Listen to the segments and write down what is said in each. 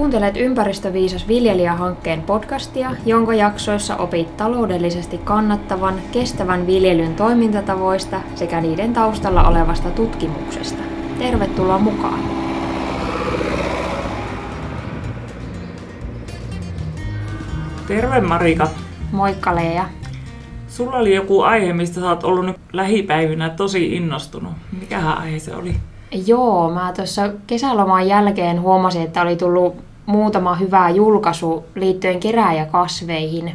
Kuuntelet Ympäristöviisas viljelijähankkeen podcastia, jonka jaksoissa opit taloudellisesti kannattavan, kestävän viljelyn toimintatavoista sekä niiden taustalla olevasta tutkimuksesta. Tervetuloa mukaan! Terve Marika. Moikka Leija. Sulla oli joku aihe, mistä sä oot ollut nyt lähipäivinä tosi innostunut. Mikähän aihe se oli? Joo, mä tuossa kesäloman jälkeen huomasin, että oli tullut muutama hyvä julkaisu liittyen kerääjäkasveihin.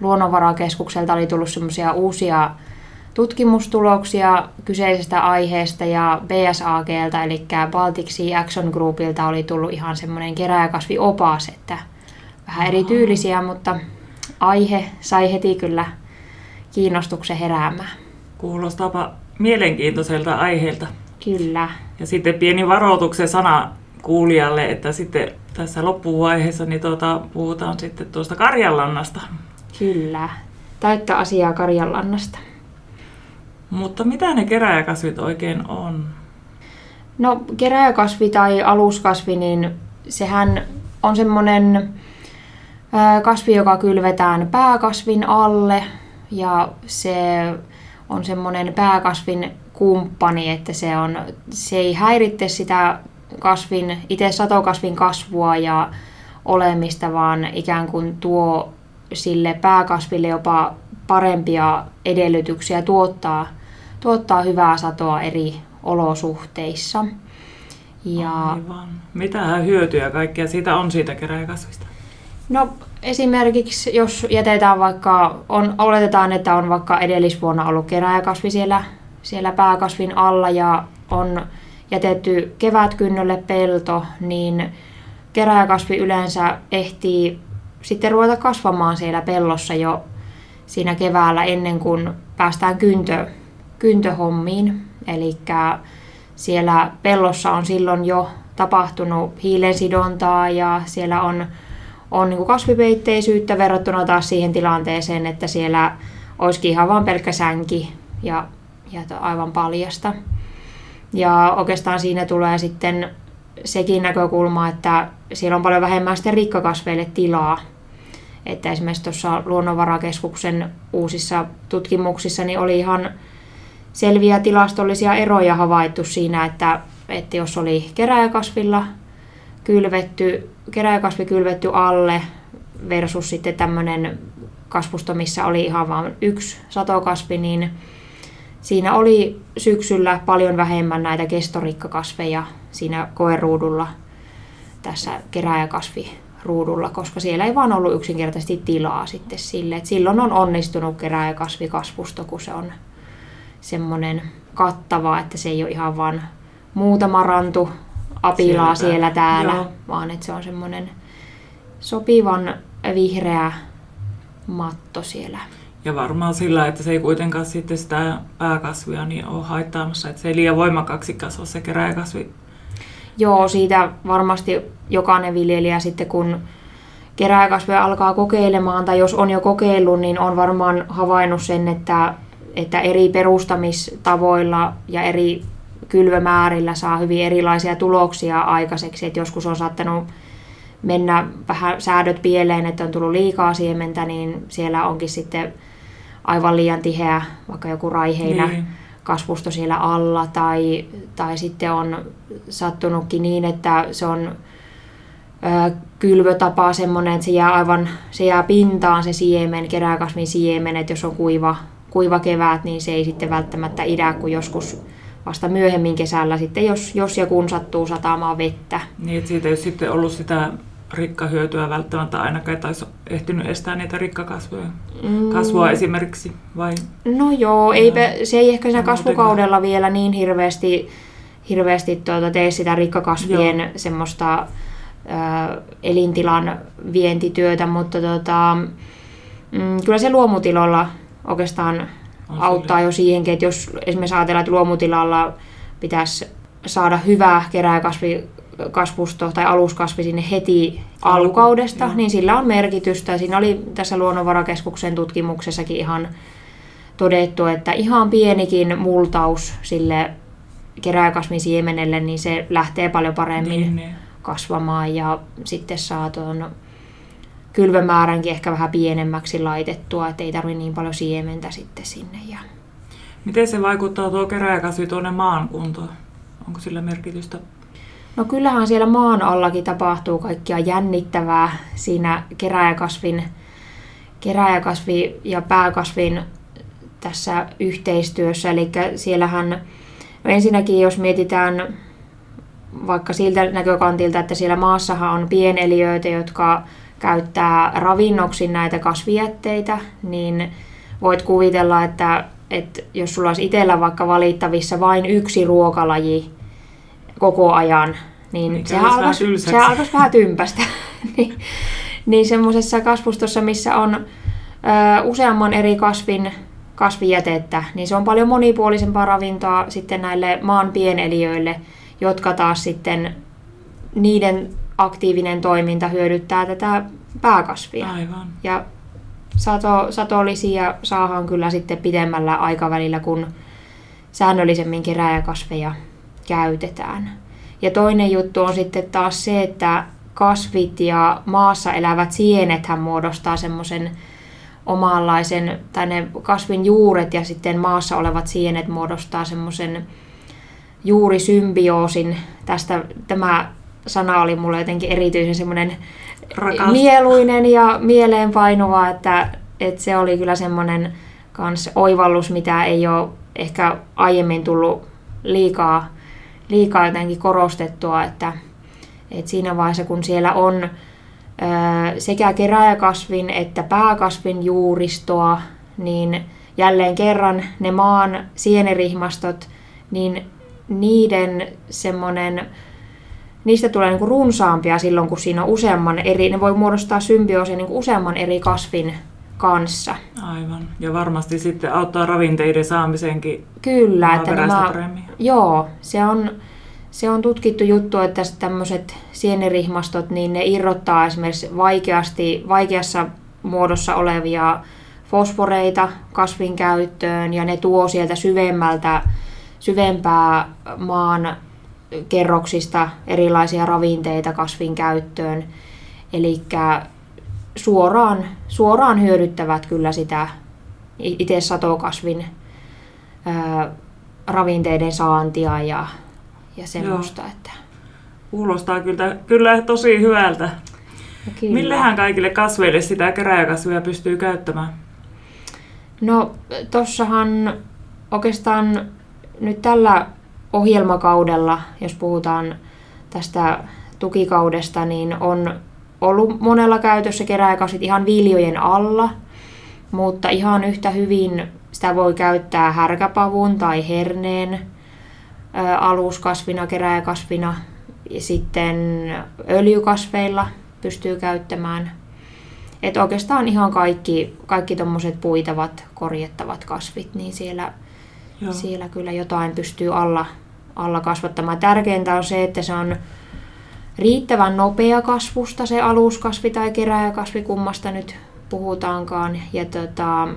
Luonnonvarakeskukselta oli tullut semmoisia uusia tutkimustuloksia kyseisestä aiheesta ja BSAGlta, eli Baltic Sea Action Groupilta oli tullut ihan semmoinen kerääjäkasviopas, että vähän erityylisiä, mutta aihe sai heti kyllä kiinnostuksen heräämään. Kuulostaapa mielenkiintoiselta aiheelta. Kyllä. Ja sitten pieni varoituksen sana kuulijalle, että sitten tässä loppuvaiheessa niin tuota, puhutaan sitten tuosta karjanlannasta. Kyllä. Täyttä asiaa karjanlannasta. Mutta mitä ne keräjäkasvit oikein on? No keräjäkasvi tai aluskasvi, niin sehän on semmoinen kasvi, joka kylvetään pääkasvin alle ja se on semmoinen pääkasvin kumppani, että se, on, se ei häiritse sitä kasvin, itse satokasvin kasvua ja olemista, vaan ikään kuin tuo sille pääkasville jopa parempia edellytyksiä tuottaa, tuottaa hyvää satoa eri olosuhteissa. Ja Aivan. Mitä hyötyjä kaikkea siitä on siitä keräjäkasvista? No esimerkiksi jos jätetään vaikka, on, oletetaan, että on vaikka edellisvuonna ollut keräjäkasvi siellä, siellä pääkasvin alla ja on jätetty kevätkynnölle pelto, niin keräjäkasvi yleensä ehtii sitten ruveta kasvamaan siellä pellossa jo siinä keväällä ennen kuin päästään kyntö, kyntöhommiin. Eli siellä pellossa on silloin jo tapahtunut hiilensidontaa ja siellä on, on niin kasvipeitteisyyttä verrattuna taas siihen tilanteeseen, että siellä olisikin ihan vain pelkkä sänki ja, ja aivan paljasta. Ja oikeastaan siinä tulee sitten sekin näkökulma, että siellä on paljon vähemmän sitten rikkakasveille tilaa. Että esimerkiksi tuossa Luonnonvarakeskuksen uusissa tutkimuksissa niin oli ihan selviä tilastollisia eroja havaittu siinä, että, että jos oli keräjäkasvilla kylvetty, keräjäkasvi kylvetty alle versus sitten tämmöinen kasvusto, missä oli ihan vain yksi satokasvi, niin Siinä oli syksyllä paljon vähemmän näitä kestorikkakasveja siinä koeruudulla, tässä keräjäkasviruudulla, koska siellä ei vaan ollut yksinkertaisesti tilaa sitten sille. Et silloin on onnistunut keräjäkasvikasvusto, kun se on semmoinen kattava, että se ei ole ihan vain muutama rantu apilaa siellä, siellä täällä, Joo. vaan että se on semmoinen sopivan vihreä matto siellä ja varmaan sillä, että se ei kuitenkaan sitten sitä pääkasvia niin ole haittaamassa, että se ei liian voimakkaaksi kasva se keräjäkasvi. Joo, siitä varmasti jokainen viljelijä sitten kun keräjäkasveja alkaa kokeilemaan, tai jos on jo kokeillut, niin on varmaan havainnut sen, että, että eri perustamistavoilla ja eri kylvömäärillä saa hyvin erilaisia tuloksia aikaiseksi. Että joskus on saattanut mennä vähän säädöt pieleen, että on tullut liikaa siementä, niin siellä onkin sitten aivan liian tiheä, vaikka joku raiheinä niin. kasvusto siellä alla, tai, tai sitten on sattunutkin niin, että se on ö, kylvötapa semmoinen, että se jää aivan, se jää pintaan se siemen, keräkasvin siemen, että jos on kuiva, kuiva kevät, niin se ei sitten välttämättä idä, kun joskus vasta myöhemmin kesällä sitten, jos, jos ja kun sattuu sataamaan vettä. Niin, että siitä ei sitten ollut sitä rikkahyötyä välttämättä ainakaan, tai olisi ehtinyt estää niitä rikkakasvoja, mm. kasvua esimerkiksi, vai? No joo, ei, se ei ehkä siinä kasvukaudella vielä niin hirveästi, hirveästi tuota, tee sitä rikkakasvien joo. semmoista ö, elintilan vientityötä, mutta tota, mm, kyllä se luomutilolla oikeastaan On auttaa sille. jo siihenkin, että jos esimerkiksi ajatellaan, että luomutilalla pitäisi saada hyvää kerääkasvi kasvusto tai aluskasvi sinne heti alkukaudesta, Joo. niin sillä on merkitystä. Siinä oli tässä Luonnonvarakeskuksen tutkimuksessakin ihan todettu, että ihan pienikin multaus sille keräjäkasvin siemenelle, niin se lähtee paljon paremmin niin, niin. kasvamaan ja sitten saa tuon kylvömääränkin ehkä vähän pienemmäksi laitettua, että ei tarvitse niin paljon siementä sitten sinne. Ja... Miten se vaikuttaa tuo keräjäkasvi tuonne maan kuntoon? Onko sillä merkitystä? No kyllähän siellä maan allakin tapahtuu kaikkia jännittävää siinä keräjäkasvin, keräjäkasvi ja pääkasvin tässä yhteistyössä. Eli siellähän no ensinnäkin, jos mietitään vaikka siltä näkökantilta, että siellä maassahan on pieneliöitä, jotka käyttää ravinnoksi näitä kasvijätteitä, niin voit kuvitella, että, että jos sulla olisi itsellä vaikka valittavissa vain yksi ruokalaji koko ajan, niin, niin sehän alkaisi, se alkaisi vähän tympästä. niin, niin semmoisessa kasvustossa, missä on ö, useamman eri kasvin kasvijätettä, niin se on paljon monipuolisempaa ravintoa sitten näille maan pieneliöille, jotka taas sitten niiden aktiivinen toiminta hyödyttää tätä pääkasvia. Aivan. Ja sato, satolisia saahan kyllä sitten pidemmällä aikavälillä, kun säännöllisemmin kerääjäkasveja käytetään. Ja toinen juttu on sitten taas se, että kasvit ja maassa elävät sienethän muodostaa semmoisen omanlaisen, tai ne kasvin juuret ja sitten maassa olevat sienet muodostaa semmoisen juurisymbioosin. Tästä tämä sana oli mulle jotenkin erityisen semmoinen mieluinen ja mieleenpainuva, että, että se oli kyllä semmoinen kans oivallus, mitä ei ole ehkä aiemmin tullut liikaa, liikaa jotenkin korostettua, että, että siinä vaiheessa kun siellä on sekä keräjäkasvin että pääkasvin juuristoa, niin jälleen kerran ne maan sienerihmastot, niin niiden semmoinen niistä tulee niin runsaampia silloin, kun siinä on useamman eri, ne voi muodostaa symbioosia niin useamman eri kasvin kanssa. Aivan. Ja varmasti sitten auttaa ravinteiden saamisenkin. Kyllä, että nämä, joo, se on, se on tutkittu juttu, että tämmöiset sienirihmastot, niin ne irrottaa esimerkiksi vaikeasti, vaikeassa muodossa olevia fosforeita kasvin käyttöön ja ne tuo sieltä syvemmältä, syvempää maan kerroksista erilaisia ravinteita kasvin käyttöön. Eli suoraan, suoraan hyödyttävät kyllä sitä itse satokasvin ää, ravinteiden saantia ja, ja semmoista. Joo. Että... Kuulostaa kyllä, kyllä tosi hyvältä. No kyllä. Millähän kaikille kasveille sitä keräjäkasvia pystyy käyttämään? No tossahan oikeastaan nyt tällä ohjelmakaudella, jos puhutaan tästä tukikaudesta, niin on ollut monella käytössä keräjäkasvit ihan viljojen alla, mutta ihan yhtä hyvin sitä voi käyttää härkäpavun tai herneen aluskasvina, keräjäkasvina. Ja sitten öljykasveilla pystyy käyttämään. Et oikeastaan ihan kaikki, kaikki tuommoiset puitavat, korjettavat kasvit, niin siellä Joo. Siellä kyllä jotain pystyy alla, alla kasvattamaan. Tärkeintä on se, että se on riittävän nopea kasvusta se aluskasvi tai keräjäkasvi, kummasta nyt puhutaankaan. Ja tota,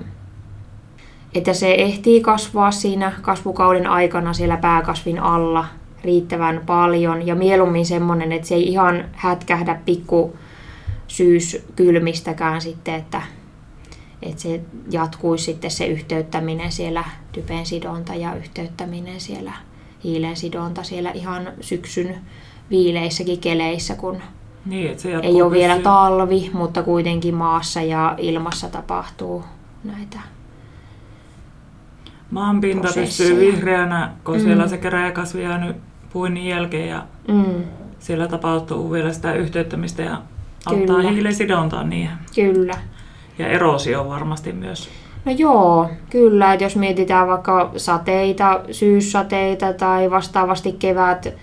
että se ehtii kasvaa siinä kasvukauden aikana siellä pääkasvin alla riittävän paljon. Ja mieluummin semmoinen, että se ei ihan hätkähdä pikku syyskylmistäkään sitten, että että se jatkuisi sitten se yhteyttäminen siellä, typen sidonta ja yhteyttäminen siellä, hiilen sidonta siellä ihan syksyn viileissäkin keleissä, kun niin, että se ei ole pysyy. vielä talvi, mutta kuitenkin maassa ja ilmassa tapahtuu näitä Maanpinta pysyy vihreänä, kun mm. siellä se keräjäkasvi jäänyt puinnin jälkeen ja mm. siellä tapahtuu vielä sitä yhteyttämistä ja auttaa hiilen sidontaa niihin. Kyllä. Ja erosio varmasti myös. No joo, kyllä. Että jos mietitään vaikka sateita, syyssateita tai vastaavasti kevät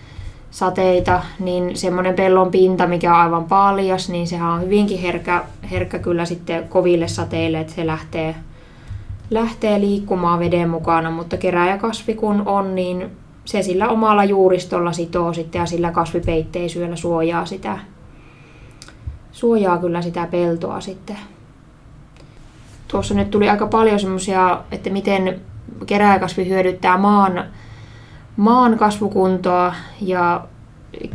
sateita, niin semmoinen pellon pinta, mikä on aivan paljas, niin sehän on hyvinkin herkkä, herkkä kyllä sitten koville sateille, että se lähtee, lähtee liikkumaan veden mukana, mutta keräjäkasvi kun on, niin se sillä omalla juuristolla sitoo sitten ja sillä kasvipeitteisyöllä suojaa sitä, suojaa kyllä sitä peltoa sitten. Tuossa nyt tuli aika paljon semmoisia, että miten keräjäkasvi hyödyttää maan, maan kasvukuntoa ja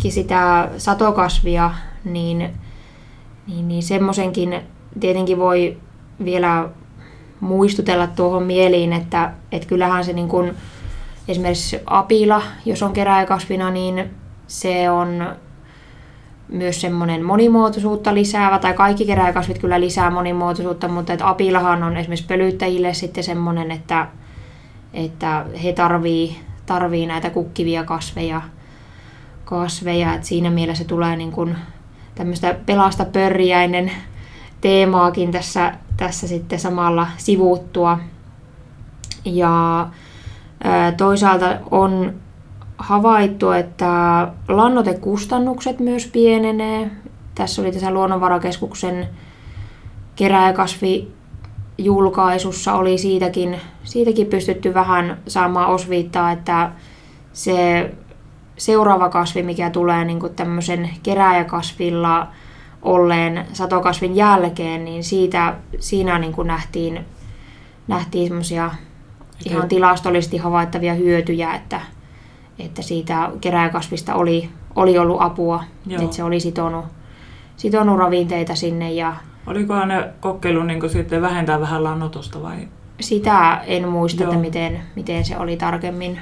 sitä satokasvia, niin, niin, niin semmoisenkin tietenkin voi vielä muistutella tuohon mieliin, että, että kyllähän se niin kuin, esimerkiksi apila, jos on keräjäkasvina, niin se on myös semmoinen monimuotoisuutta lisäävä, tai kaikki keräjäkasvit kyllä lisää monimuotoisuutta, mutta että apilahan on esimerkiksi pölyttäjille sitten semmoinen, että, että he tarvii, tarvii näitä kukkivia kasveja, kasveja että siinä mielessä tulee niin kuin tämmöistä pelasta pörjäinen teemaakin tässä, tässä sitten samalla sivuuttua. Ja toisaalta on havaittu, että lannotekustannukset myös pienenee. Tässä oli tässä Luonnonvarakeskuksen keräjäkasvi julkaisussa oli siitäkin, siitäkin pystytty vähän saamaan osviittaa, että se seuraava kasvi, mikä tulee niin kuin tämmöisen keräjäkasvilla olleen satokasvin jälkeen, niin siitä, siinä niin kuin nähtiin, nähtiin semmoisia ihan tilastollisesti havaittavia hyötyjä, että, että siitä keräjäkasvista oli, oli ollut apua, Joo. että se oli sitonut, sitonut ravinteita sinne. Ja Olikohan ne kokeilu niin sitten vähentää vähän lannotusta vai? Sitä en muista, Joo. että miten, miten se oli tarkemmin,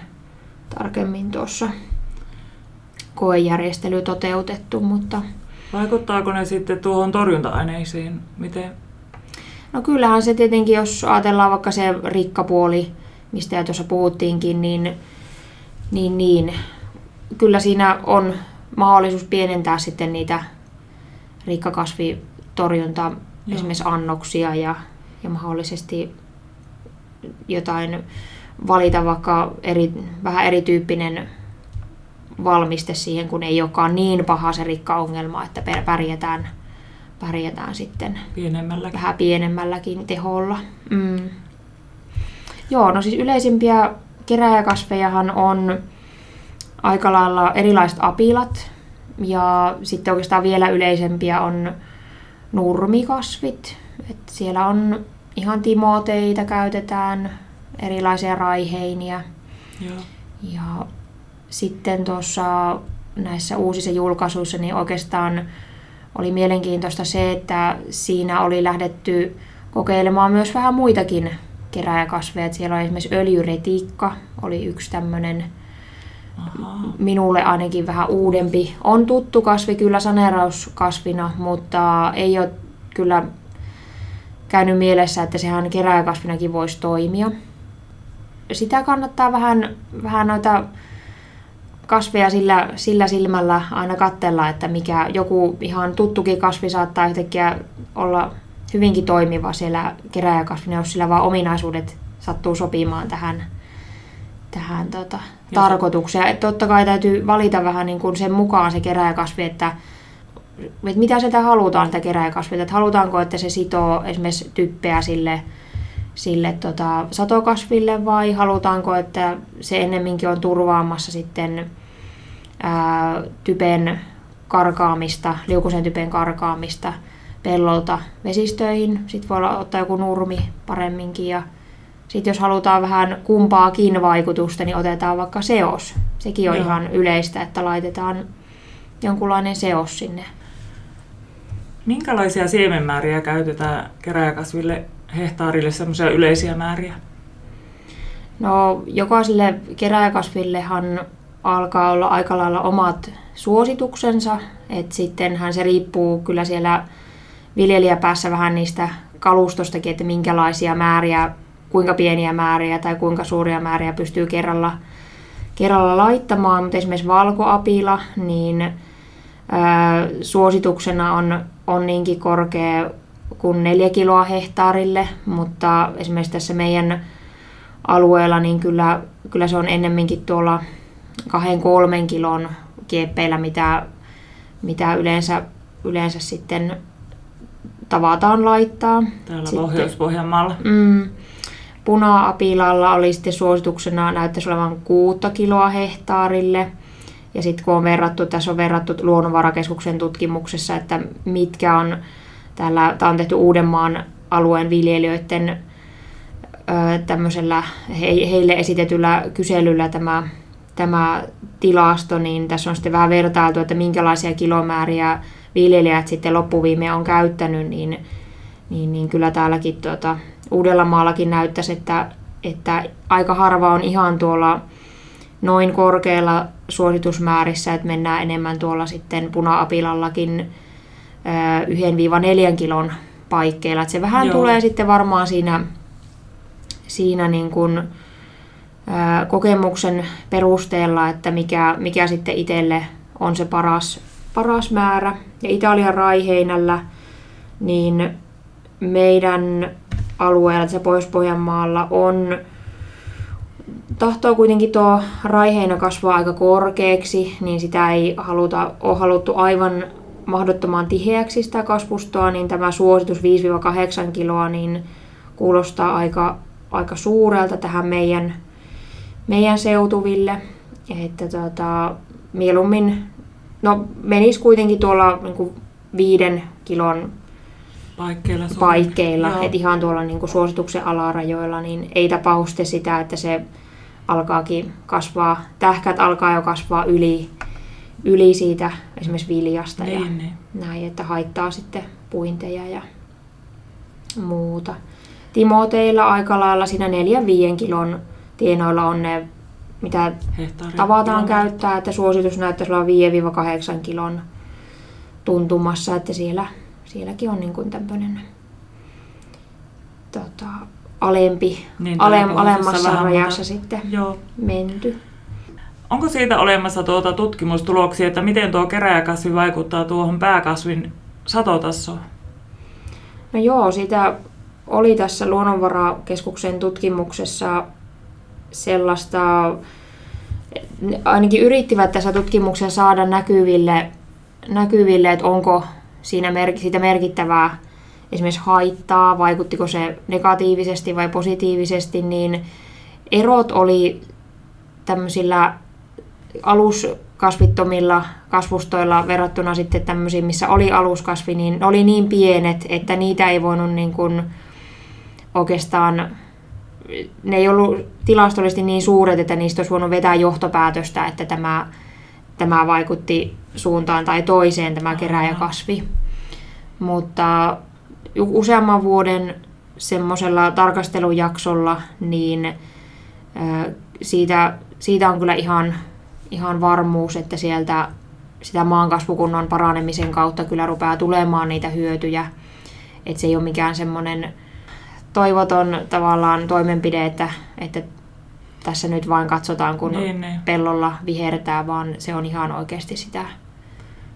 tarkemmin tuossa koejärjestely toteutettu, mutta... Vaikuttaako ne sitten tuohon torjunta-aineisiin? Miten? No kyllähän se tietenkin, jos ajatellaan vaikka se rikkapuoli, mistä jo tuossa puhuttiinkin, niin, niin, niin kyllä siinä on mahdollisuus pienentää sitten niitä rikkakasvitorjunta Joo. esimerkiksi annoksia ja, ja mahdollisesti jotain valita vaikka eri, vähän erityyppinen valmiste siihen, kun ei olekaan niin paha se rikkaongelma, että pärjätään, pärjätään sitten pienemmälläkin. vähän pienemmälläkin teholla. Mm. Joo, no siis yleisimpiä keräjäkasvejahan on aika lailla erilaiset apilat ja sitten oikeastaan vielä yleisempiä on nurmikasvit. Et siellä on ihan timoteita käytetään, erilaisia raiheinia. Joo. Ja sitten tuossa näissä uusissa julkaisuissa niin oikeastaan oli mielenkiintoista se, että siinä oli lähdetty kokeilemaan myös vähän muitakin keräjäkasveja. Siellä on esimerkiksi öljyretiikka, oli yksi tämmöinen minulle ainakin vähän uudempi. On tuttu kasvi kyllä saneerauskasvina, mutta ei ole kyllä käynyt mielessä, että sehän keräjäkasvinakin voisi toimia. Sitä kannattaa vähän, vähän noita kasveja sillä, sillä silmällä aina katsella, että mikä joku ihan tuttukin kasvi saattaa yhtäkkiä olla hyvinkin toimiva siellä keräjäkasvina, jos sillä vaan ominaisuudet sattuu sopimaan tähän, tähän tota, tarkoitukseen. Et totta kai täytyy valita vähän niin kuin sen mukaan se keräjäkasvi, että, että mitä sitä halutaan sitä keräjäkasvia. Että halutaanko, että se sitoo esimerkiksi typpeä sille sille tota, satokasville vai halutaanko, että se ennemminkin on turvaamassa sitten ää, typen karkaamista, liukuisen typen karkaamista pellolta vesistöihin. Sitten voi olla, ottaa joku nurmi paremminkin ja sitten jos halutaan vähän kumpaakin vaikutusta, niin otetaan vaikka seos. Sekin on Joo. ihan yleistä, että laitetaan jonkunlainen seos sinne. Minkälaisia siemenmääriä käytetään keräjäkasville hehtaarille semmoisia yleisiä määriä? No jokaiselle keräjäkasvillehan alkaa olla aika lailla omat suosituksensa, että sittenhän se riippuu kyllä siellä viljelijäpäässä vähän niistä kalustostakin, että minkälaisia määriä, kuinka pieniä määriä tai kuinka suuria määriä pystyy kerralla, kerralla laittamaan, mutta esimerkiksi valkoapila, niin ää, suosituksena on, on niinkin korkea kuin neljä kiloa hehtaarille, mutta esimerkiksi tässä meidän alueella niin kyllä, kyllä se on ennemminkin tuolla kahden kolmen kilon kieppeillä, mitä, mitä yleensä, yleensä sitten tavataan laittaa. Täällä Pohjois-Pohjanmaalla. Mm, puna-apilalla oli sitten suosituksena näyttäisi olevan kuutta kiloa hehtaarille. Ja sitten kun on verrattu, tässä on verrattu Luonnonvarakeskuksen tutkimuksessa, että mitkä on Täällä, tämä on tehty Uudenmaan alueen viljelijöiden tämmöisellä he, heille esitetyllä kyselyllä tämä, tämä tilasto, niin tässä on sitten vähän vertailtu, että minkälaisia kilomääriä viljelijät sitten loppuviimeen on käyttänyt, niin, niin, niin kyllä täälläkin tuota, Uudellamaallakin näyttäisi, että, että aika harva on ihan tuolla noin korkealla suositusmäärissä, että mennään enemmän tuolla sitten puna-apilallakin 1-4 kilon paikkeilla. Että se vähän Joo. tulee sitten varmaan siinä, siinä niin kuin, ää, kokemuksen perusteella, että mikä, mikä sitten itselle on se paras, paras määrä. Ja Italian raiheinällä, niin meidän alueella, se Pohjois-Pohjanmaalla on tahtoo kuitenkin tuo raiheina kasvaa aika korkeaksi, niin sitä ei haluta, ole haluttu aivan mahdottoman tiheäksi sitä kasvustoa, niin tämä suositus 5-8 kiloa niin kuulostaa aika, aika suurelta tähän meidän, meidän seutuville. Että tota, mieluummin, no menisi kuitenkin tuolla niin kuin viiden kilon paikkeilla, paikkeilla että ihan tuolla niin kuin suosituksen alarajoilla, niin ei tapahdu sitä, että se alkaakin kasvaa, tähkät alkaa jo kasvaa yli, yli siitä esimerkiksi viljasta niin, ja niin. näin, että haittaa sitten puinteja ja muuta. Timoteilla aika lailla siinä 4-5 kilon tienoilla on ne, mitä Hehtaari. tavataan käyttää, että suositus näyttäisi olla 5-8 kilon tuntumassa, että siellä, sielläkin on niin kuin tämmöinen tota, alempi, niin, alem, alemmassa rajassa sitten Joo. menty. Onko siitä olemassa tuota tutkimustuloksia, että miten tuo keräjäkasvi vaikuttaa tuohon pääkasvin satotasoon? No joo, siitä oli tässä Luonnonvarakeskuksen tutkimuksessa sellaista, ainakin yrittivät tässä tutkimuksen saada näkyville, näkyville että onko siinä mer- siitä merkittävää esimerkiksi haittaa, vaikuttiko se negatiivisesti vai positiivisesti, niin erot oli tämmöisillä aluskasvittomilla kasvustoilla verrattuna sitten tämmöisiin, missä oli aluskasvi, niin oli niin pienet, että niitä ei voinut niin kuin oikeastaan, ne ei ollut tilastollisesti niin suuret, että niistä olisi voinut vetää johtopäätöstä, että tämä, tämä vaikutti suuntaan tai toiseen tämä keräjäkasvi. Mutta useamman vuoden semmoisella tarkastelujaksolla, niin siitä, siitä on kyllä ihan, ihan varmuus, että sieltä sitä maankasvukunnan paranemisen kautta kyllä rupeaa tulemaan niitä hyötyjä. Että se ei ole mikään semmoinen toivoton tavallaan toimenpide, että, että tässä nyt vain katsotaan, kun niin, niin. pellolla vihertää, vaan se on ihan oikeasti sitä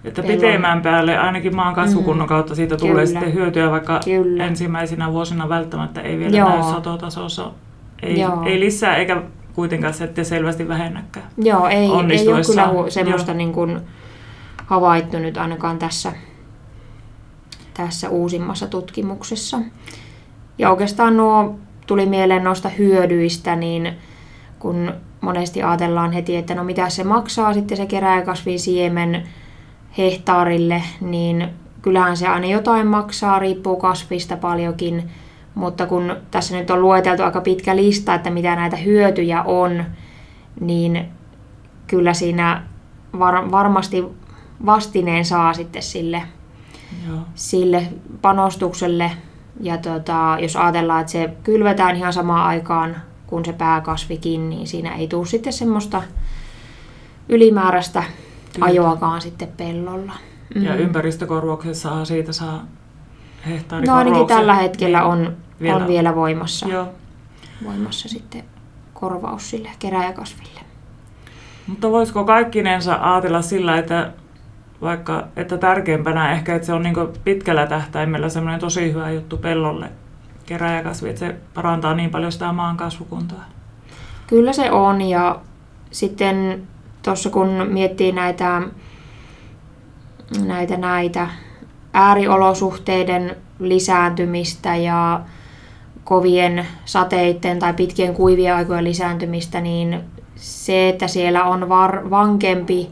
että pitemmän päälle ainakin maan kasvukunnon mm. kautta siitä tulee Kyllä. sitten hyötyä, vaikka Kyllä. ensimmäisenä vuosina välttämättä ei vielä Joo. näy satotasossa. Ei, ei lisää eikä kuitenkaan sitten selvästi vähennäkään. Joo, ei, ei ole kyllä semmoista niin kuin havaittu nyt ainakaan tässä, tässä uusimmassa tutkimuksessa. Ja oikeastaan nuo tuli mieleen noista hyödyistä, niin kun monesti ajatellaan heti, että no mitä se maksaa sitten se kerääjäkasvin siemen, hehtaarille, niin kyllähän se aina jotain maksaa, riippuu kasvista paljonkin, mutta kun tässä nyt on lueteltu aika pitkä lista, että mitä näitä hyötyjä on, niin kyllä siinä var- varmasti vastineen saa sitten sille, Joo. sille panostukselle. Ja tota, jos ajatellaan, että se kylvetään ihan samaan aikaan kuin se pääkasvikin, niin siinä ei tule sitten semmoista ylimääräistä Kyllä. ajoakaan sitten pellolla. Mm. Ja ympäristökorvauksessa siitä saa hehtaarikorvauksia. No ainakin tällä hetkellä niin on vielä, on vielä voimassa, Joo. voimassa sitten korvaus sille keräjäkasville. Mutta voisiko kaikkinensa ajatella sillä, että vaikka että tärkeimpänä ehkä, että se on niin pitkällä tähtäimellä semmoinen tosi hyvä juttu pellolle keräjäkasvi, että se parantaa niin paljon sitä maan kasvukuntaa. Kyllä se on ja sitten tuossa kun miettii näitä, näitä, näitä ääriolosuhteiden lisääntymistä ja kovien sateiden tai pitkien kuivien aikojen lisääntymistä, niin se, että siellä on var, vankempi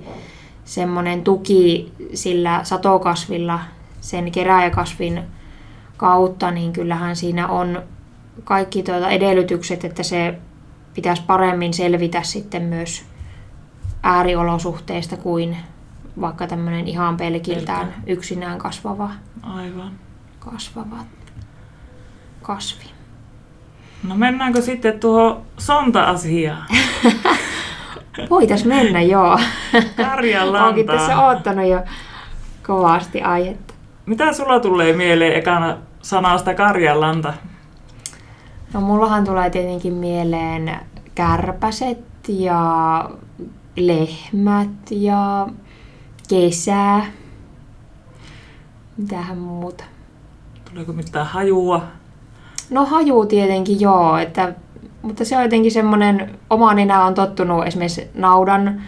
semmoinen tuki sillä satokasvilla sen keräjäkasvin kautta, niin kyllähän siinä on kaikki tuota edellytykset, että se pitäisi paremmin selvitä sitten myös ääriolosuhteista kuin vaikka tämmöinen ihan pelkiltään Pelkkä. yksinään kasvava, Aivan. kasvava kasvi. No mennäänkö sitten tuohon sonta-asiaan? Voitais mennä, joo. Karjanlanta. Onkin tässä oottanut jo kovasti aihetta. Mitä sulla tulee mieleen ekana sanasta Karjanlanta? No mullahan tulee tietenkin mieleen kärpäset ja lehmät ja kesä. Mitähän muuta? Tuleeko mitään hajua? No haju tietenkin joo, että, mutta se on jotenkin semmoinen, oma nenä on tottunut esimerkiksi naudan,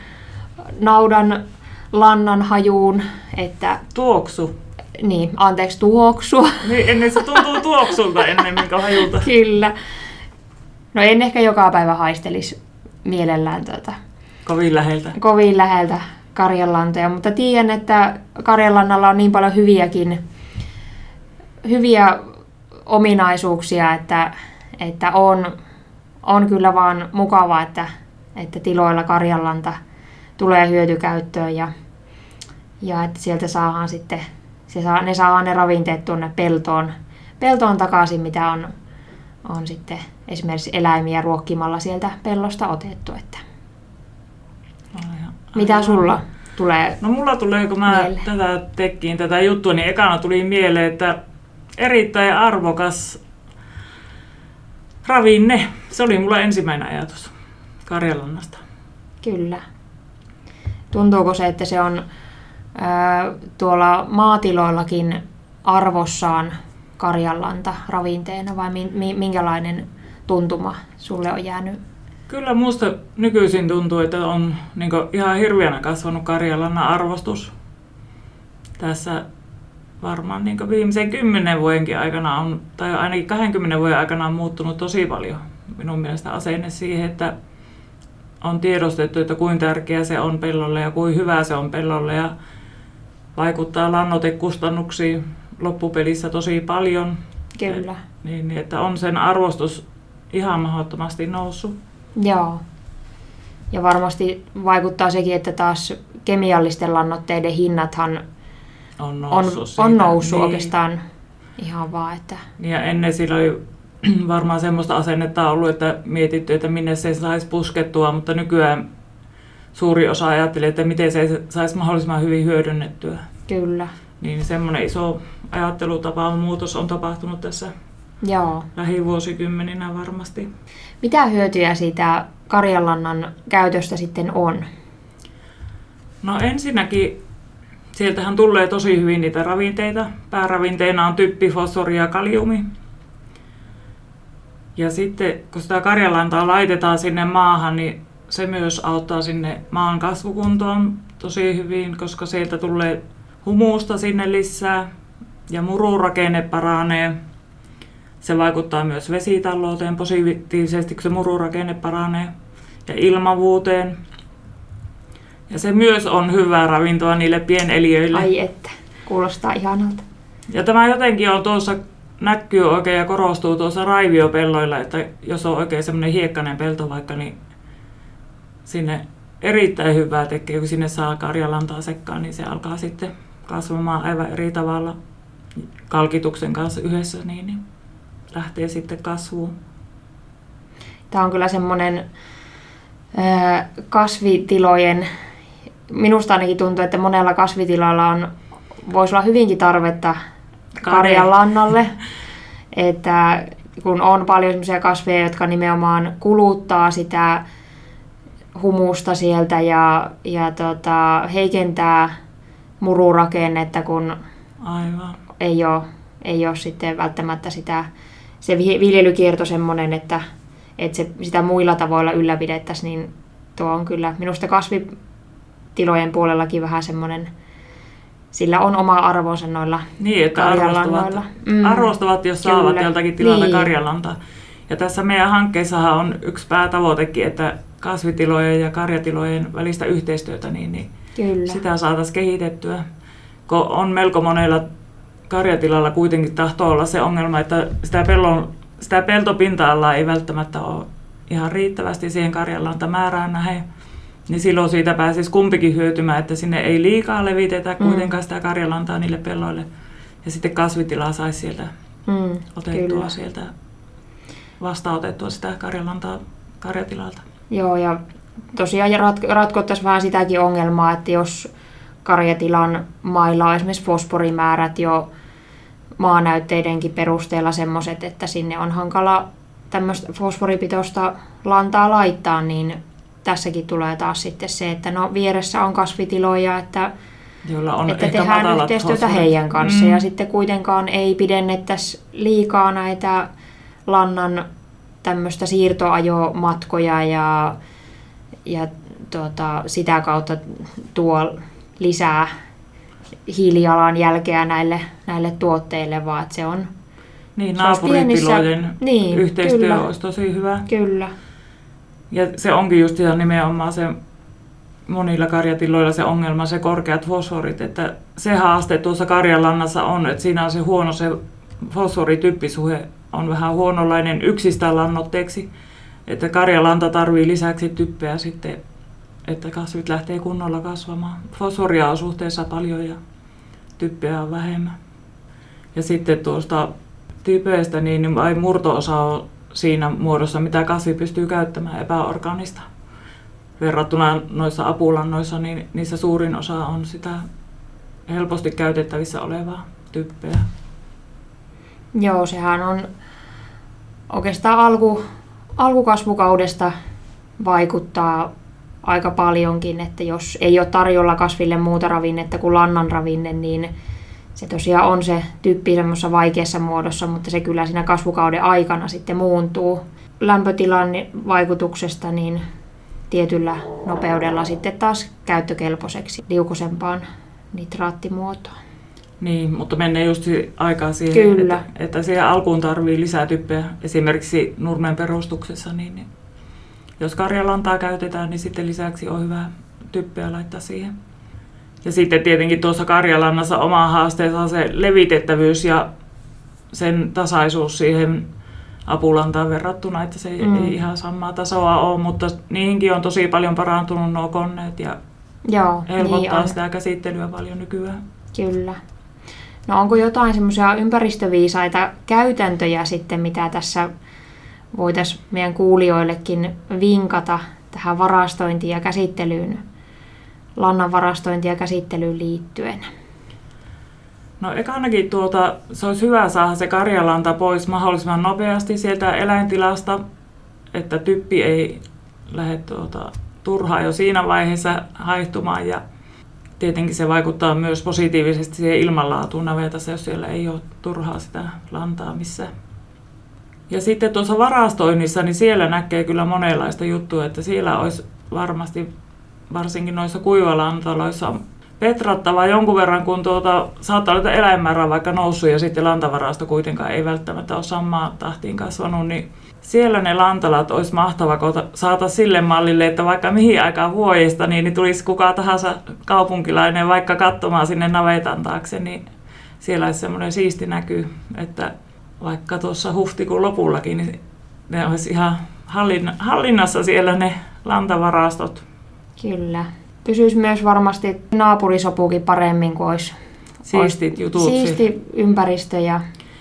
naudan lannan hajuun, että Tuoksu. Niin, anteeksi tuoksua. Niin, ennen se tuntuu tuoksulta ennemmin kuin hajulta. Kyllä. No en ehkä joka päivä haistelisi mielellään tuota, Kovin läheltä. kovin läheltä Karjanlantoja, mutta tiedän, että Karjanlannalla on niin paljon hyviäkin, hyviä ominaisuuksia, että, että on, on kyllä vaan mukava, että, että tiloilla Karjanlanta tulee hyötykäyttöön ja, ja että sieltä saadaan sitten, se saa, ne saadaan ne ravinteet tuonne peltoon, peltoon takaisin, mitä on, on sitten esimerkiksi eläimiä ruokkimalla sieltä pellosta otettu. Että Aivan. mitä sulla tulee? No mulla tulee, kun mä Mieleen. tätä tekkiin tätä juttua, niin ekana tuli mieleen, että erittäin arvokas ravinne. Se oli mulla ensimmäinen ajatus Karjalannasta. Kyllä. Tuntuuko se, että se on tuolla maatiloillakin arvossaan karjanlanta ravinteena vai mi- mi- minkälainen tuntuma sulle on jäänyt? Kyllä musta nykyisin tuntuu, että on niin ihan hirveänä kasvanut Karjalannan arvostus. Tässä varmaan niin viimeisen kymmenen vuodenkin aikana on, tai ainakin 20 vuoden aikana on muuttunut tosi paljon minun mielestä asenne siihen, että on tiedostettu, että kuinka tärkeä se on pellolle ja kuinka hyvä se on pellolle ja vaikuttaa lannoitekustannuksiin loppupelissä tosi paljon. Kyllä. Niin, niin että on sen arvostus ihan mahdottomasti noussut. Joo. Ja varmasti vaikuttaa sekin, että taas kemiallisten lannoitteiden hinnathan On on, noussut. siitä. on noussut niin. oikeastaan ihan vaan, että Niin Ja ennen sillä oli varmaan semmoista asennetta ollut, että mietitty, että minne se saisi puskettua, mutta nykyään suuri osa ajattelee, että miten se saisi mahdollisimman hyvin hyödynnettyä. kyllä. Niin semmoinen iso ajattelutapa muutos on tapahtunut tässä Joo. lähivuosikymmeninä varmasti. Mitä hyötyjä siitä karjanlannan käytöstä sitten on? No ensinnäkin sieltähän tulee tosi hyvin niitä ravinteita. Pääravinteina on typpi, fosfori ja kaliumi. Ja sitten kun sitä karjalantaa laitetaan sinne maahan, niin se myös auttaa sinne maan kasvukuntoon tosi hyvin, koska sieltä tulee humuusta sinne lisää ja mururakenne paranee. Se vaikuttaa myös vesitalouteen positiivisesti, kun se mururakenne paranee ja ilmavuuteen. Ja se myös on hyvää ravintoa niille pieneliöille. Ai että, kuulostaa ihanalta. Ja tämä jotenkin on tuossa, näkyy oikein ja korostuu tuossa raiviopelloilla, että jos on oikein semmoinen hiekkainen pelto vaikka, niin sinne erittäin hyvää tekee, kun sinne saa karjalantaa sekkaan, niin se alkaa sitten kasvamaan aivan eri tavalla kalkituksen kanssa yhdessä, niin, niin lähtee sitten kasvuun. Tämä on kyllä semmoinen kasvitilojen, minusta ainakin tuntuu, että monella kasvitilalla on, voisi olla hyvinkin tarvetta karjanlannalle. Että kun on paljon sellaisia kasveja, jotka nimenomaan kuluttaa sitä humusta sieltä ja, ja tota, heikentää mururakennetta, kun Aivan. ei ole, ei ole sitten välttämättä sitä, se vi- viljelykierto semmoinen, että, että se, sitä muilla tavoilla ylläpidettäisiin, niin tuo on kyllä minusta kasvitilojen puolellakin vähän semmoinen, sillä on oma arvonsa noilla Niin, että arvostavat, Mm. arvostavat jos Kyllä. saavat joltakin tilalta Niin. niin. karjalantaa. Ja tässä meidän hankkeessahan on yksi päätavoitekin, että kasvitilojen ja karjatilojen välistä yhteistyötä, niin, niin Kyllä. sitä saataisiin kehitettyä. Kun on melko monella karjatilalla kuitenkin tahtoo olla se ongelma, että sitä, pellon, sitä peltopinta-alaa ei välttämättä ole ihan riittävästi siihen määrään nähden. niin silloin siitä pääsisi kumpikin hyötymään, että sinne ei liikaa levitetä mm. kuitenkaan sitä karjalantaa niille pelloille. Ja sitten kasvitilaa saisi sieltä mm, otettua kyllä. sieltä, vastaanotettua sitä karjalantaa karjatilalta. Joo, ja tosiaan rat- ratkottaisiin vähän sitäkin ongelmaa, että jos karjatilan mailla on esimerkiksi fosforimäärät jo maanäytteidenkin perusteella semmoiset, että sinne on hankala tämmöistä fosforipitoista lantaa laittaa, niin tässäkin tulee taas sitten se, että no vieressä on kasvitiloja, että, Joilla on että tehdään yhteistyötä fosforit. heidän kanssa mm. ja sitten kuitenkaan ei pidennettäisi liikaa näitä lannan tämmöistä siirtoajomatkoja ja, ja tuota, sitä kautta tuo lisää hiilijalanjälkeä näille, näille tuotteille, vaan että se on niin, naapuritilojen niin, yhteistyö kyllä, olisi tosi hyvä. Kyllä. Ja se onkin just nimenomaan se monilla karjatiloilla se ongelma, se korkeat fosforit, että se haaste tuossa karjalannassa on, että siinä on se huono se fosforityppisuhe on vähän huonolainen yksistään lannoitteeksi, että karjalanta tarvii lisäksi typpeä sitten, että kasvit lähtee kunnolla kasvamaan. Fosforia on suhteessa paljon ja typpeä on vähemmän. Ja sitten tuosta typeistä, niin vain murto-osa on siinä muodossa, mitä kasvi pystyy käyttämään epäorganista. Verrattuna noissa apulannoissa, niin niissä suurin osa on sitä helposti käytettävissä olevaa typpeä. Joo, sehän on oikeastaan alku, alkukasvukaudesta vaikuttaa aika paljonkin, että jos ei ole tarjolla kasville muuta ravinnetta kuin lannan ravinne, niin se tosiaan on se tyyppi semmoisessa vaikeassa muodossa, mutta se kyllä siinä kasvukauden aikana sitten muuntuu lämpötilan vaikutuksesta niin tietyllä nopeudella sitten taas käyttökelpoiseksi liukosempaan nitraattimuotoon. Niin, mutta menee just aikaa siihen, Kyllä. Että, että siihen alkuun tarvii lisää typpeä. Esimerkiksi nurmen perustuksessa, niin, niin jos karjalantaa käytetään, niin sitten lisäksi on hyvä typpeä laittaa siihen. Ja sitten tietenkin tuossa Karjalannassa oma haasteensa on se levitettävyys ja sen tasaisuus siihen apulantaan verrattuna, että se mm. ei ihan samaa tasoa ole, mutta niihinkin on tosi paljon parantunut nuo koneet ja Joo, helpottaa niin sitä käsittelyä paljon nykyään. Kyllä. No onko jotain semmoisia ympäristöviisaita käytäntöjä sitten, mitä tässä voitaisiin meidän kuulijoillekin vinkata tähän varastointiin ja käsittelyyn lannan varastointia ja käsittelyyn liittyen? No ekanakin tuota, se olisi hyvä saada se karjalanta pois mahdollisimman nopeasti sieltä eläintilasta, että typpi ei lähde tuota, turhaa jo siinä vaiheessa haihtumaan ja tietenkin se vaikuttaa myös positiivisesti siihen ilmanlaatuun navetassa, jos siellä ei ole turhaa sitä lantaa missään. Ja sitten tuossa varastoinnissa, niin siellä näkee kyllä monenlaista juttua, että siellä olisi varmasti varsinkin noissa kuivalantaloissa petrattava jonkun verran, kun tuota, saattaa olla eläinmäärä vaikka noussut ja sitten lantavarasto kuitenkaan ei välttämättä ole samaan tahtiin kasvanut, niin siellä ne lantalat olisi mahtava saata sille mallille, että vaikka mihin aikaan vuodesta, niin, niin tulisi kuka tahansa kaupunkilainen vaikka katsomaan sinne navetan taakse, niin siellä olisi semmoinen siisti näky, että vaikka tuossa huhtikuun lopullakin, niin ne olisi ihan hallinnassa siellä ne lantavarastot. Kyllä. Pysyisi myös varmasti naapurisopukin paremmin, kuin olisi Siistit jutut. Siisti ympäristö ja,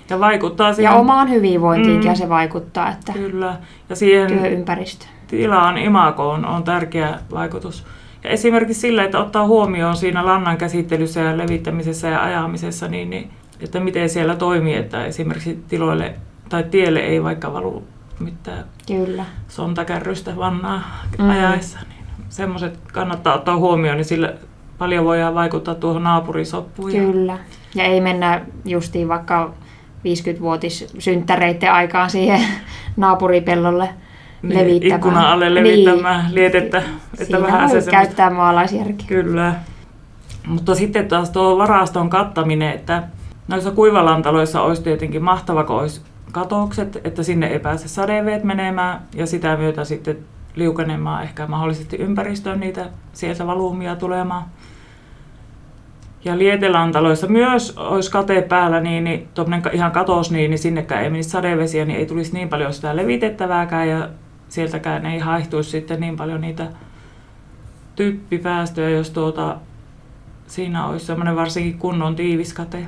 ja, vaikuttaa siihen, ja omaan hyvinvointiinkin mm, se vaikuttaa. Että kyllä. Ja siihen työympäristö. tilaan imakoon on tärkeä vaikutus. Ja esimerkiksi sillä, että ottaa huomioon siinä lannan käsittelyssä ja levittämisessä ja ajamisessa, niin, niin että miten siellä toimii, että esimerkiksi tiloille tai tielle ei vaikka valu mitään Kyllä. sontakärrystä vannaa mm. ajaessa. Niin semmoiset kannattaa ottaa huomioon, niin sillä paljon voidaan vaikuttaa tuohon naapurisoppuun. Kyllä. Ja ei mennä justiin vaikka 50-vuotis synttäreiden aikaan siihen naapuripellolle niin, levittämään. Ikkuna alle levittämään niin. lietettä. Että vähän se käyttää maalaisjärkeä. Kyllä. Mutta sitten taas tuo varaston kattaminen, että noissa kuivalantaloissa olisi tietenkin mahtava, kun olisi katokset, että sinne ei pääse sadeveet menemään ja sitä myötä sitten liukenemaan ehkä mahdollisesti ympäristöön niitä sieltä valuumia tulemaan. Ja lietelantaloissa myös olisi kate päällä, niin, niin ihan katos, niin, niin sinnekään ei menisi sadevesiä, niin ei tulisi niin paljon sitä levitettävääkään ja sieltäkään ei haihtuisi sitten niin paljon niitä typpipäästöjä, jos tuota, siinä olisi semmoinen varsinkin kunnon tiiviskate.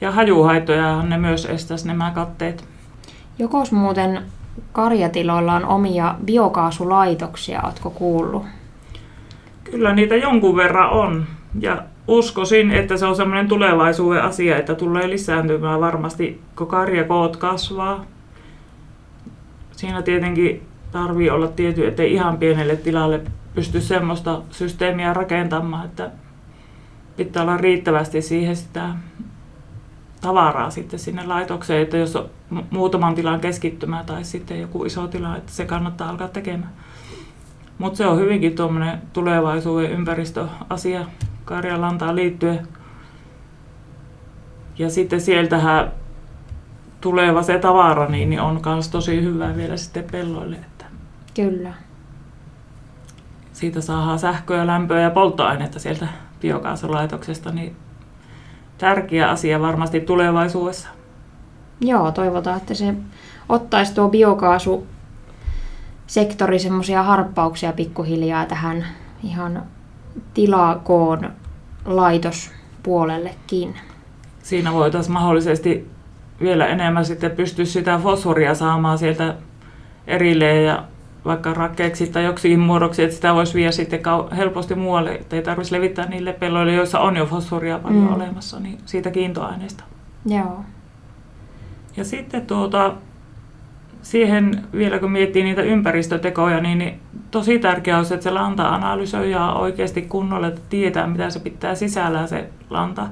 Ja hajuhaittoja ne myös estäisi nämä katteet. Jokos muuten karjatiloilla on omia biokaasulaitoksia, oletko kuullut? Kyllä niitä jonkun verran on. Ja uskoisin, että se on semmoinen tulevaisuuden asia, että tulee lisääntymään varmasti, kun karjakoot kasvaa. Siinä tietenkin tarvii olla tietty, ettei ihan pienelle tilalle pysty semmoista systeemiä rakentamaan, että pitää olla riittävästi siihen sitä tavaraa sitten sinne laitokseen, että jos on muutaman tilan keskittymä tai sitten joku iso tila, että se kannattaa alkaa tekemään. Mutta se on hyvinkin tuommoinen tulevaisuuden ympäristöasia Karjalantaan liittyen. Ja sitten sieltähän tuleva se tavara niin, niin on myös tosi hyvä vielä sitten pelloille. Että Kyllä. Siitä saadaan sähköä, lämpöä ja polttoainetta sieltä biokaasulaitoksesta, niin tärkeä asia varmasti tulevaisuudessa. Joo, toivotaan, että se ottaisi tuo biokaasu sektori semmoisia harppauksia pikkuhiljaa tähän ihan tilakoon laitospuolellekin. Siinä voitaisiin mahdollisesti vielä enemmän sitten pystyä sitä fosforia saamaan sieltä erilleen ja vaikka rakkeeksi tai joksikin muodoksi, että sitä voisi viedä sitten helposti muualle, että ei tarvitsisi levittää niille pelloille, joissa on jo fosforia paljon mm. olemassa, niin siitä kiintoaineesta. Joo. Ja sitten tuota, siihen vielä kun miettii niitä ympäristötekoja, niin, niin tosi tärkeää olisi, että se lanta analysoidaan oikeasti kunnolla, että tietää mitä se pitää sisällä se lanta.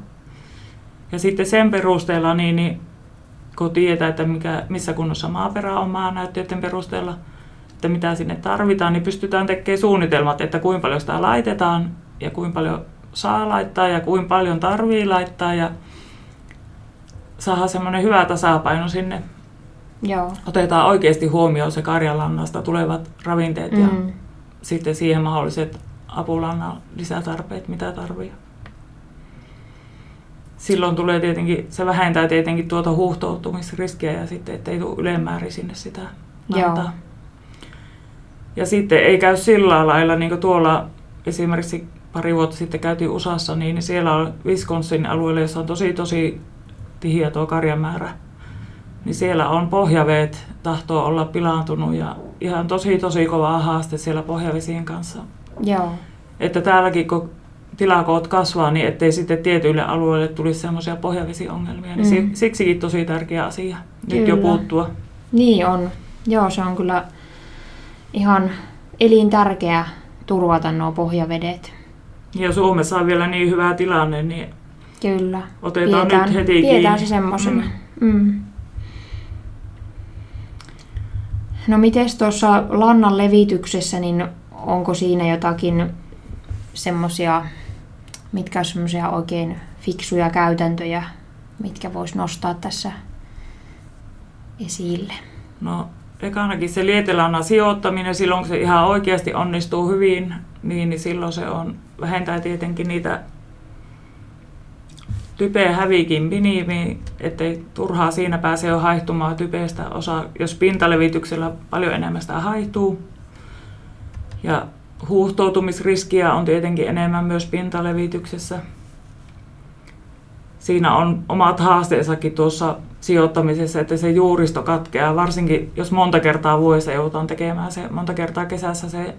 Ja sitten sen perusteella, niin, niin kun tietää, että mikä, missä kunnossa maaperä on maanäyttöiden perusteella, että mitä sinne tarvitaan, niin pystytään tekemään suunnitelmat, että kuinka paljon sitä laitetaan ja kuinka paljon saa laittaa ja kuinka paljon tarvii laittaa ja saadaan semmoinen hyvä tasapaino sinne Joo. otetaan oikeasti huomioon se karjalannasta tulevat ravinteet mm. ja sitten siihen mahdolliset apulannan lisätarpeet, mitä tarvii. Silloin tulee tietenkin, se vähentää tietenkin tuota huuhtoutumisriskiä ja sitten, ettei tule ylemmäärin sinne sitä lantaa. Joo. Ja sitten ei käy sillä lailla, niin kuin tuolla esimerkiksi pari vuotta sitten käytiin USAssa, niin siellä on Wisconsin alueella, jossa on tosi tosi tihiä tuo karjamäärä niin siellä on pohjaveet tahtoo olla pilaantunut ja ihan tosi tosi kova haaste siellä pohjavesien kanssa. Joo. Että täälläkin kun tilakoot kasvaa, niin ettei sitten tietyille alueille tulisi semmoisia pohjavesiongelmia, niin mm. siksikin tosi tärkeä asia kyllä. nyt jo puuttua. Niin on. Joo, se on kyllä ihan elintärkeä turvata nuo pohjavedet. Ja Suomessa on vielä niin hyvä tilanne, niin Kyllä. otetaan pidetään, nyt heti Pidetään kiinni. se semmoisena. Mm. Mm. No miten tuossa lannan levityksessä, niin onko siinä jotakin semmoisia, mitkä on semmoisia oikein fiksuja käytäntöjä, mitkä vois nostaa tässä esille? No ekanakin se lietelannan sijoittaminen, silloin kun se ihan oikeasti onnistuu hyvin, niin, niin silloin se on, vähentää tietenkin niitä typeä hävikin minimi, ettei turhaa siinä pääse jo haihtumaan typeestä osa, jos pintalevityksellä paljon enemmän sitä haihtuu. Ja huuhtoutumisriskiä on tietenkin enemmän myös pintalevityksessä. Siinä on omat haasteensakin tuossa sijoittamisessa, että se juuristo katkeaa, varsinkin jos monta kertaa vuodessa joudutaan tekemään se, monta kertaa kesässä se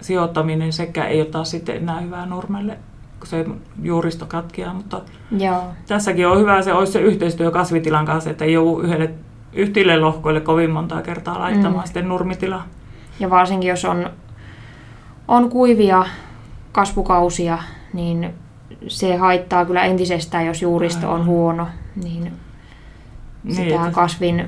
sijoittaminen sekä ei ota sitten enää hyvää nurmelle kun se juuristo katkeaa, mutta Joo. tässäkin on hyvä se, olisi se yhteistyö kasvitilan kanssa, että ei joudu yhdelle yhtille lohkoille kovin montaa kertaa laittamaan mm. sitten nurmitila. Ja varsinkin jos on, on kuivia kasvukausia, niin se haittaa kyllä entisestään, jos juuristo on huono, niin, niin sitä kasvin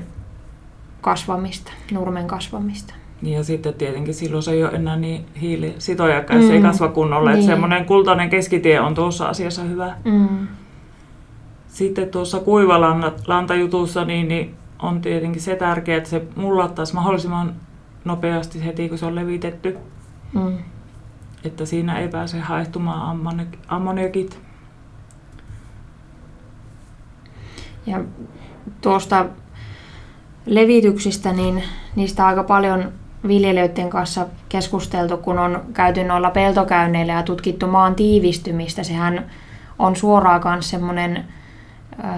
kasvamista, nurmen kasvamista. Niin ja sitten tietenkin silloin se ei ole enää niin hiilisitojakka, jos mm. ei kasva kunnolla. Niin. Että semmoinen kultainen keskitie on tuossa asiassa hyvä. Mm. Sitten tuossa kuivalantajutussa niin, niin on tietenkin se tärkeää, että se mullattaisi mahdollisimman nopeasti heti, kun se on levitetty. Mm. Että siinä ei pääse haehtumaan ammoniakit. Ja tuosta levityksistä, niin niistä aika paljon viljelijöiden kanssa keskusteltu, kun on käyty noilla peltokäynneillä ja tutkittu maan tiivistymistä. Sehän on suoraan myös semmoinen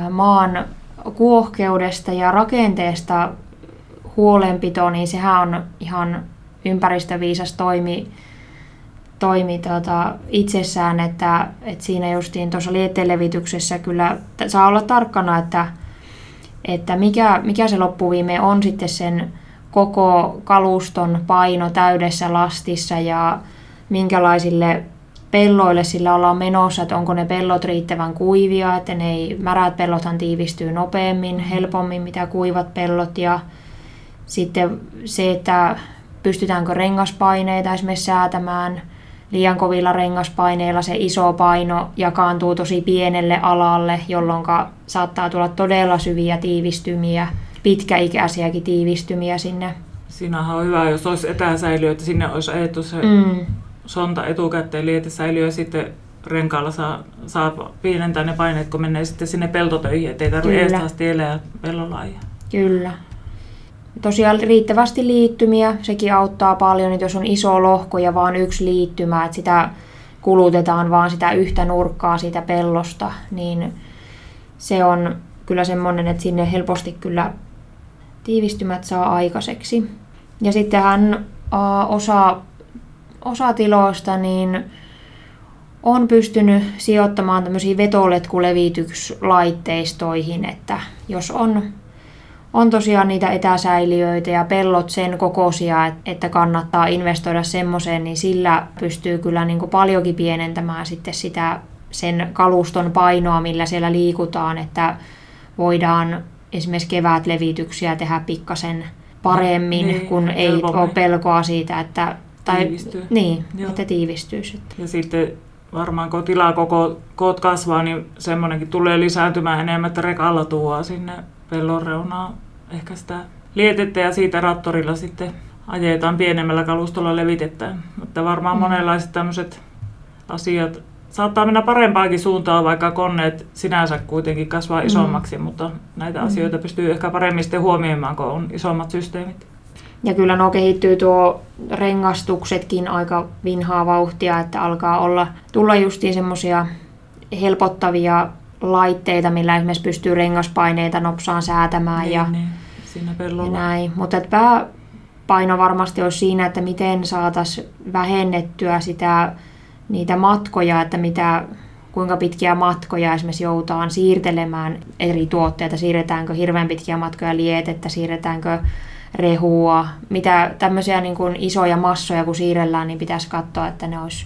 maan kuohkeudesta ja rakenteesta huolenpito, niin sehän on ihan ympäristöviisas toimi, toimi tota, itsessään, että, että siinä justiin tuossa liettelevityksessä kyllä saa olla tarkkana, että, että mikä, mikä se loppuviime on sitten sen koko kaluston paino täydessä lastissa ja minkälaisille pelloille sillä ollaan menossa, että onko ne pellot riittävän kuivia, että ne ei, märät pellothan tiivistyy nopeammin, helpommin mitä kuivat pellot ja sitten se, että pystytäänkö rengaspaineita esimerkiksi säätämään. Liian kovilla rengaspaineilla se iso paino jakaantuu tosi pienelle alalle, jolloin saattaa tulla todella syviä tiivistymiä, pitkäikäisiäkin tiivistymiä sinne. Siinähän on hyvä, jos olisi etäsäiliö, että sinne olisi ajettu se mm. sonta etukäteen lietesäiliö ja sitten renkaalla saa, saa pienentää ne paineet, kun menee sitten sinne peltotöihin, ettei tarvitse estää tielle ja pellolla Kyllä tosiaan riittävästi liittymiä, sekin auttaa paljon, että jos on iso lohko ja vaan yksi liittymä, että sitä kulutetaan vaan sitä yhtä nurkkaa siitä pellosta, niin se on kyllä semmoinen, että sinne helposti kyllä tiivistymät saa aikaiseksi. Ja sittenhän osa, osa tiloista niin on pystynyt sijoittamaan tämmöisiin vetoletkulevitykslaitteistoihin, että jos on on tosiaan niitä etäsäiliöitä ja pellot sen kokoisia, että kannattaa investoida semmoiseen, niin sillä pystyy kyllä niin kuin paljonkin pienentämään sitten sitä sen kaluston painoa, millä siellä liikutaan, että voidaan esimerkiksi kevätlevityksiä tehdä pikkasen paremmin, niin, kun ei helpommin. ole pelkoa siitä, että tai, tiivistyy. Niin, Joo. että tiivistyy sitten. Ja sitten varmaan kun tilaa koko koot kasvaa, niin semmoinenkin tulee lisääntymään enemmän, että rekalla tuo sinne pellon reunaa ehkä sitä lietettä ja siitä rattorilla sitten ajetaan pienemmällä kalustolla levitetään. Mutta varmaan mm. monenlaiset tämmöiset asiat saattaa mennä parempaakin suuntaan, vaikka koneet sinänsä kuitenkin kasvaa mm. isommaksi, mm. mutta näitä mm. asioita pystyy ehkä paremmin sitten huomioimaan, kun on isommat systeemit. Ja kyllä no kehittyy tuo rengastuksetkin aika vinhaa vauhtia, että alkaa olla tulla justiin semmoisia helpottavia laitteita, millä esimerkiksi pystyy rengaspaineita nopsaan säätämään niin, ja, niin. Siinä ja näin. Mutta pääpaino varmasti olisi siinä, että miten saataisiin vähennettyä sitä, niitä matkoja, että mitä, kuinka pitkiä matkoja esimerkiksi joutaan siirtelemään eri tuotteita, siirretäänkö hirveän pitkiä matkoja lietettä, siirretäänkö rehua, mitä tämmöisiä niin kuin isoja massoja kun siirrellään, niin pitäisi katsoa, että ne olisi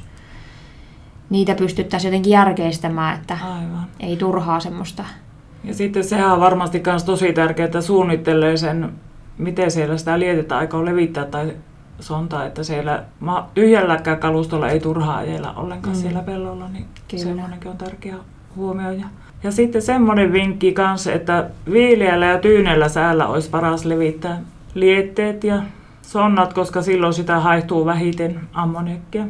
niitä pystyttäisiin jotenkin järkeistämään, että Aivan. ei turhaa semmoista. Ja sitten sehän on varmasti myös tosi tärkeää, että suunnittelee sen, miten siellä sitä lietettä aikoo levittää tai sontaa, että siellä tyhjälläkään kalustolla ei turhaa ajella ollenkaan mm. siellä pellolla, niin Kyllä. semmoinenkin on tärkeä huomioida. Ja sitten semmoinen vinkki kanssa, että viileällä ja tyynellä säällä olisi paras levittää lietteet ja sonnat, koska silloin sitä haihtuu vähiten ammoniakkia.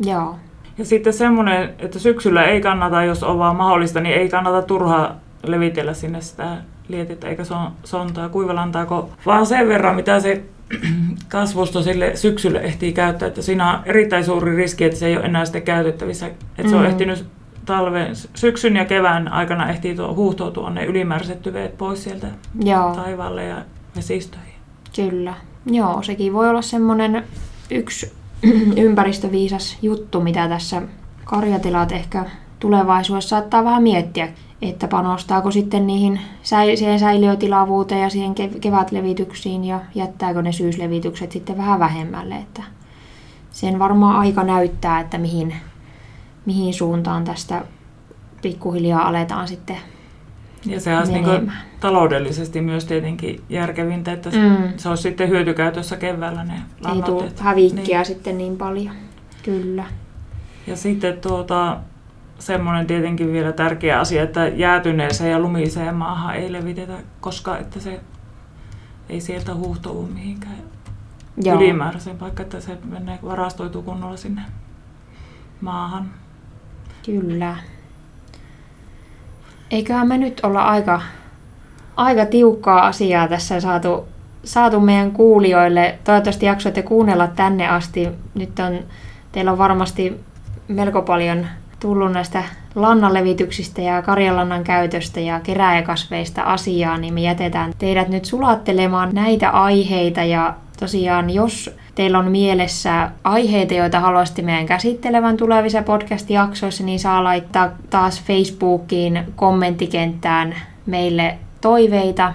Joo. Ja sitten semmoinen, että syksyllä ei kannata, jos on vaan mahdollista, niin ei kannata turhaa levitellä sinne sitä lietettä eikä sontaa kuivalantaa, vaan sen verran, mitä se kasvusto sille syksylle ehtii käyttää. Että siinä on erittäin suuri riski, että se ei ole enää sitten käytettävissä. Että mm. se on mm. ehtinyt talven, syksyn ja kevään aikana ehtii tuo, huuhtoutua ne ylimääräiset tyveet pois sieltä Joo. taivaalle ja vesistöihin. Kyllä. Joo, sekin voi olla semmoinen yksi ympäristöviisas juttu, mitä tässä karjatilat ehkä tulevaisuudessa saattaa vähän miettiä, että panostaako sitten niihin siihen säiliötilavuuteen ja siihen kevätlevityksiin ja jättääkö ne syyslevitykset sitten vähän vähemmälle. Että sen varmaan aika näyttää, että mihin, mihin suuntaan tästä pikkuhiljaa aletaan sitten ja se olisi niin taloudellisesti myös tietenkin järkevintä, että mm. se olisi sitten hyötykäytössä keväällä ne Ei tule hävikkiä niin. sitten niin paljon, kyllä. Ja sitten tuota, semmoinen tietenkin vielä tärkeä asia, että jäätyneeseen ja lumiseen maahan ei levitetä, koska että se ei sieltä huuhtoudu mihinkään Joo. ylimääräiseen, vaikka että se menee varastoituu kunnolla sinne maahan. Kyllä. Eiköhän me nyt olla aika, aika tiukkaa asiaa tässä saatu, saatu meidän kuulijoille. Toivottavasti jaksoitte kuunnella tänne asti. Nyt on, teillä on varmasti melko paljon tullut näistä lannanlevityksistä ja karjalannan käytöstä ja kerääjäkasveista asiaa, niin me jätetään teidät nyt sulattelemaan näitä aiheita ja tosiaan jos teillä on mielessä aiheita, joita haluaisitte meidän käsittelevän tulevissa podcast-jaksoissa, niin saa laittaa taas Facebookiin kommenttikenttään meille toiveita.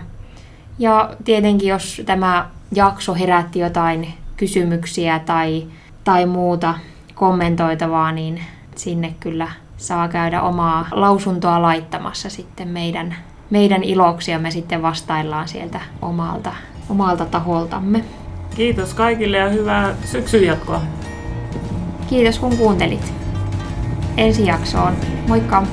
Ja tietenkin, jos tämä jakso herätti jotain kysymyksiä tai, tai muuta kommentoitavaa, niin sinne kyllä saa käydä omaa lausuntoa laittamassa sitten meidän, meidän iloksi ja me sitten vastaillaan sieltä omalta, omalta taholtamme. Kiitos kaikille ja hyvää syksyn jatkoa. Kiitos kun kuuntelit. Ensi jaksoon. Moikka!